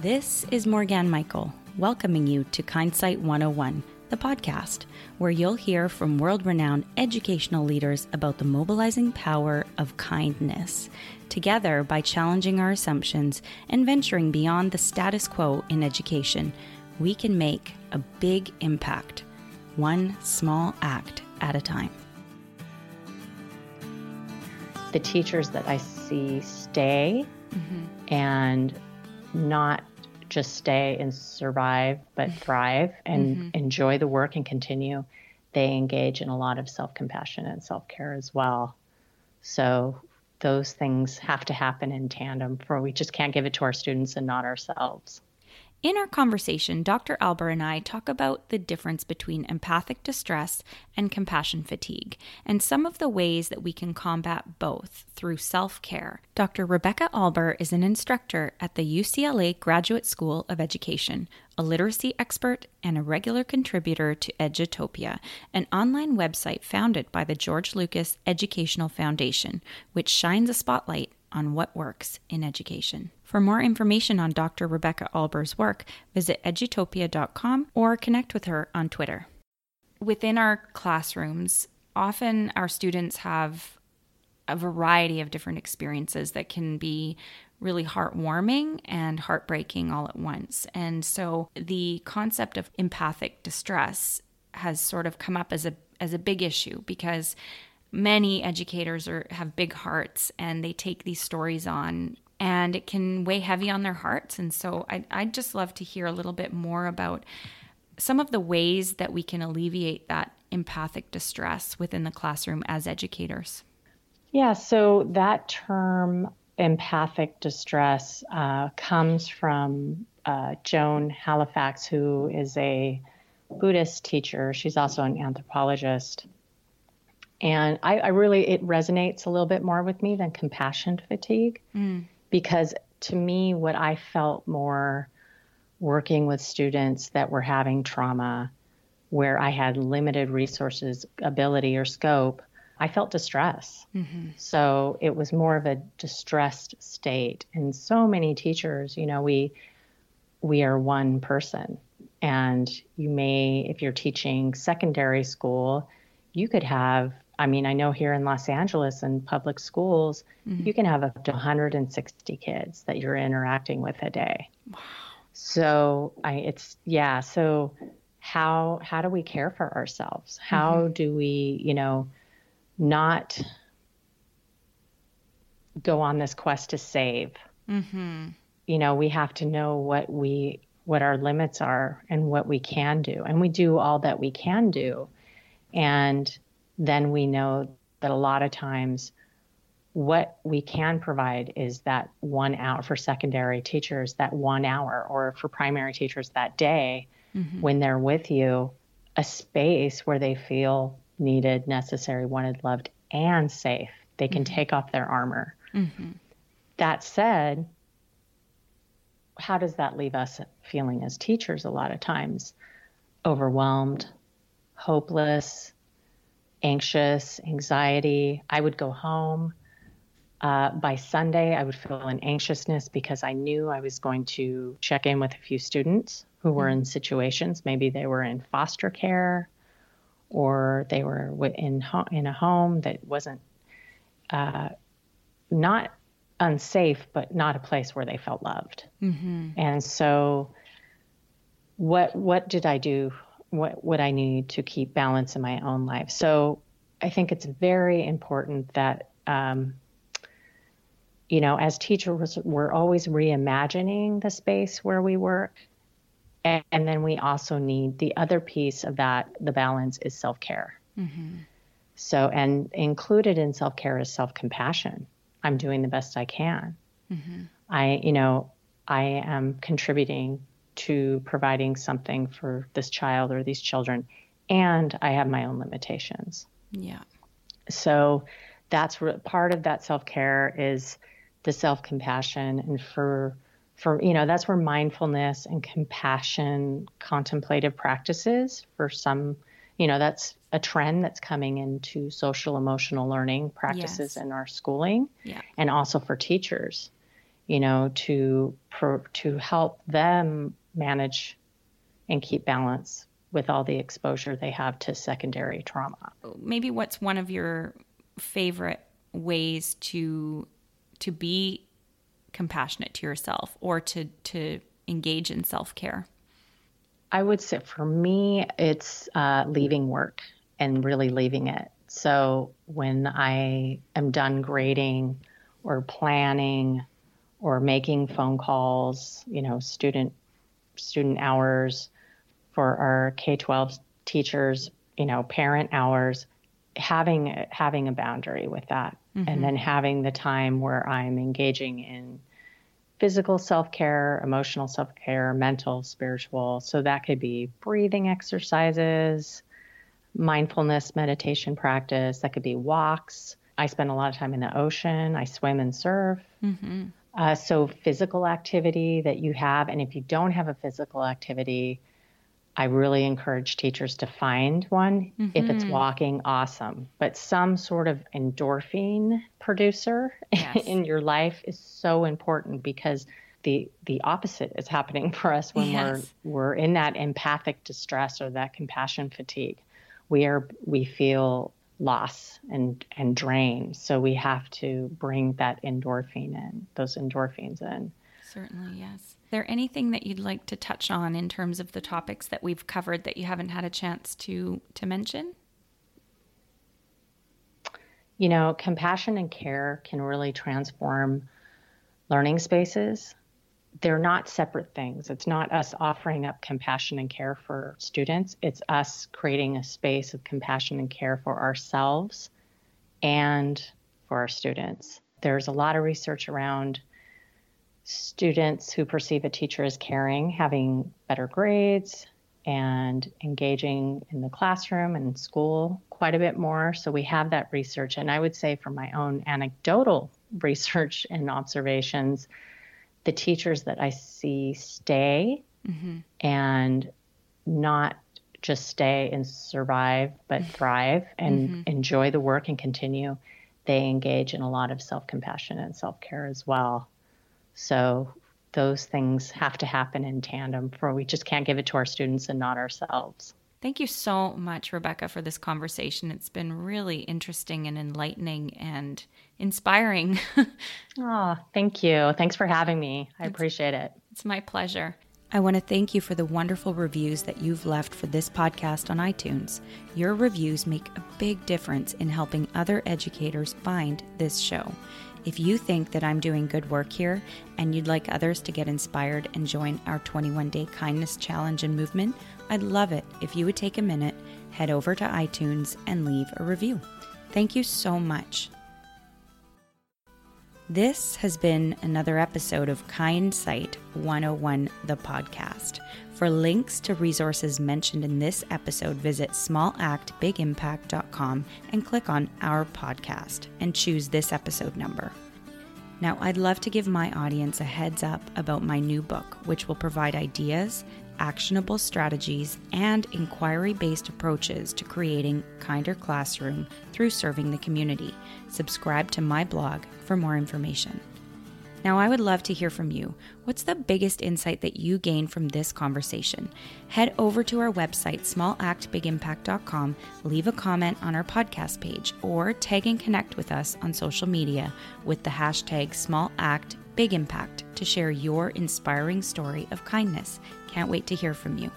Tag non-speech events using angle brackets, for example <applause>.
This is Morgan Michael, welcoming you to Kindsight 101, the podcast, where you'll hear from world renowned educational leaders about the mobilizing power of kindness. Together, by challenging our assumptions and venturing beyond the status quo in education, we can make a big impact, one small act at a time. The teachers that I see stay mm-hmm. and not just stay and survive, but mm-hmm. thrive and mm-hmm. enjoy the work and continue, they engage in a lot of self compassion and self care as well. So those things have to happen in tandem for we just can't give it to our students and not ourselves. In our conversation, Dr. Alber and I talk about the difference between empathic distress and compassion fatigue, and some of the ways that we can combat both through self care. Dr. Rebecca Alber is an instructor at the UCLA Graduate School of Education, a literacy expert, and a regular contributor to Edutopia, an online website founded by the George Lucas Educational Foundation, which shines a spotlight on what works in education. For more information on Dr. Rebecca Alber's work, visit edutopia.com or connect with her on Twitter. Within our classrooms, often our students have a variety of different experiences that can be really heartwarming and heartbreaking all at once. And so the concept of empathic distress has sort of come up as a as a big issue because many educators are have big hearts and they take these stories on and it can weigh heavy on their hearts. And so I, i'd just love to hear a little bit more about some of the ways that we can alleviate that empathic distress within the classroom as educators. Yeah so that term empathic distress uh, comes from uh, joan halifax who is a buddhist teacher. She's also an anthropologist. And I, I, really, it resonates a little bit more with me than compassion fatigue. Mm. Because to me, what I felt more working with students that were having trauma where I had limited resources, ability, or scope, I felt distress. Mm-hmm. So it was more of a distressed state. And so many teachers, you know, we we are one person. And you may, if you're teaching secondary school, you could have I mean, I know here in Los Angeles in public schools, mm-hmm. you can have up to 160 kids that you're interacting with a day. Wow. So I, it's yeah. So how how do we care for ourselves? How mm-hmm. do we, you know, not go on this quest to save? Mm-hmm. You know, we have to know what we what our limits are and what we can do, and we do all that we can do, and then we know that a lot of times what we can provide is that one hour for secondary teachers, that one hour, or for primary teachers that day mm-hmm. when they're with you, a space where they feel needed, necessary, wanted, loved, and safe. They can mm-hmm. take off their armor. Mm-hmm. That said, how does that leave us feeling as teachers a lot of times? Overwhelmed, hopeless, anxious, anxiety. I would go home. Uh, by Sunday, I would feel an anxiousness because I knew I was going to check in with a few students who were in mm-hmm. situations. Maybe they were in foster care or they were in, in a home that wasn't uh, not unsafe, but not a place where they felt loved. Mm-hmm. And so, what what did I do what what I need to keep balance in my own life. So I think it's very important that um, you know, as teachers, we're always reimagining the space where we work. And, and then we also need the other piece of that, the balance is self care. Mm-hmm. So, and included in self care is self compassion. I'm doing the best I can. Mm-hmm. I, you know, I am contributing to providing something for this child or these children and i have my own limitations yeah so that's part of that self-care is the self-compassion and for for you know that's where mindfulness and compassion contemplative practices for some you know that's a trend that's coming into social emotional learning practices yes. in our schooling yeah. and also for teachers you know, to to help them manage and keep balance with all the exposure they have to secondary trauma. Maybe what's one of your favorite ways to to be compassionate to yourself or to to engage in self-care? I would say for me it's uh, leaving work and really leaving it. So when I am done grading or planning or making phone calls, you know, student student hours for our K-12 teachers, you know, parent hours, having having a boundary with that mm-hmm. and then having the time where I'm engaging in physical self-care, emotional self-care, mental, spiritual. So that could be breathing exercises, mindfulness meditation practice, that could be walks. I spend a lot of time in the ocean. I swim and surf. Mm-hmm. Uh, so, physical activity that you have, and if you don't have a physical activity, I really encourage teachers to find one. Mm-hmm. If it's mm-hmm. walking, awesome. But some sort of endorphin producer <laughs> yes. in your life is so important because the the opposite is happening <laughs> for us when yes. we're we're in that empathic distress or that compassion fatigue. We are we feel loss and and drain. So we have to bring that endorphin in, those endorphins in. Certainly, yes. Is there anything that you'd like to touch on in terms of the topics that we've covered that you haven't had a chance to to mention? You know, compassion and care can really transform learning spaces they're not separate things. It's not us offering up compassion and care for students. It's us creating a space of compassion and care for ourselves and for our students. There's a lot of research around students who perceive a teacher as caring, having better grades, and engaging in the classroom and school quite a bit more. So we have that research. And I would say, from my own anecdotal <laughs> research and observations, the teachers that I see stay mm-hmm. and not just stay and survive, but mm-hmm. thrive and mm-hmm. enjoy the work and continue, they engage in a lot of self compassion and self care as well. So those things have to happen in tandem for we just can't give it to our students and not ourselves. Thank you so much, Rebecca, for this conversation. It's been really interesting and enlightening and inspiring. <laughs> oh, thank you. Thanks for having me. I it's, appreciate it. It's my pleasure. I want to thank you for the wonderful reviews that you've left for this podcast on iTunes. Your reviews make a big difference in helping other educators find this show. If you think that I'm doing good work here and you'd like others to get inspired and join our 21 day kindness challenge and movement, I'd love it if you would take a minute, head over to iTunes, and leave a review. Thank you so much. This has been another episode of Kindsight 101, the podcast. For links to resources mentioned in this episode, visit smallactbigimpact.com and click on Our Podcast and choose this episode number. Now, I'd love to give my audience a heads up about my new book, which will provide ideas actionable strategies, and inquiry based approaches to creating kinder classroom through serving the community. Subscribe to my blog for more information. Now, I would love to hear from you. What's the biggest insight that you gained from this conversation? Head over to our website, smallactbigimpact.com, leave a comment on our podcast page, or tag and connect with us on social media with the hashtag SmallActBigImpact to share your inspiring story of kindness can't wait to hear from you.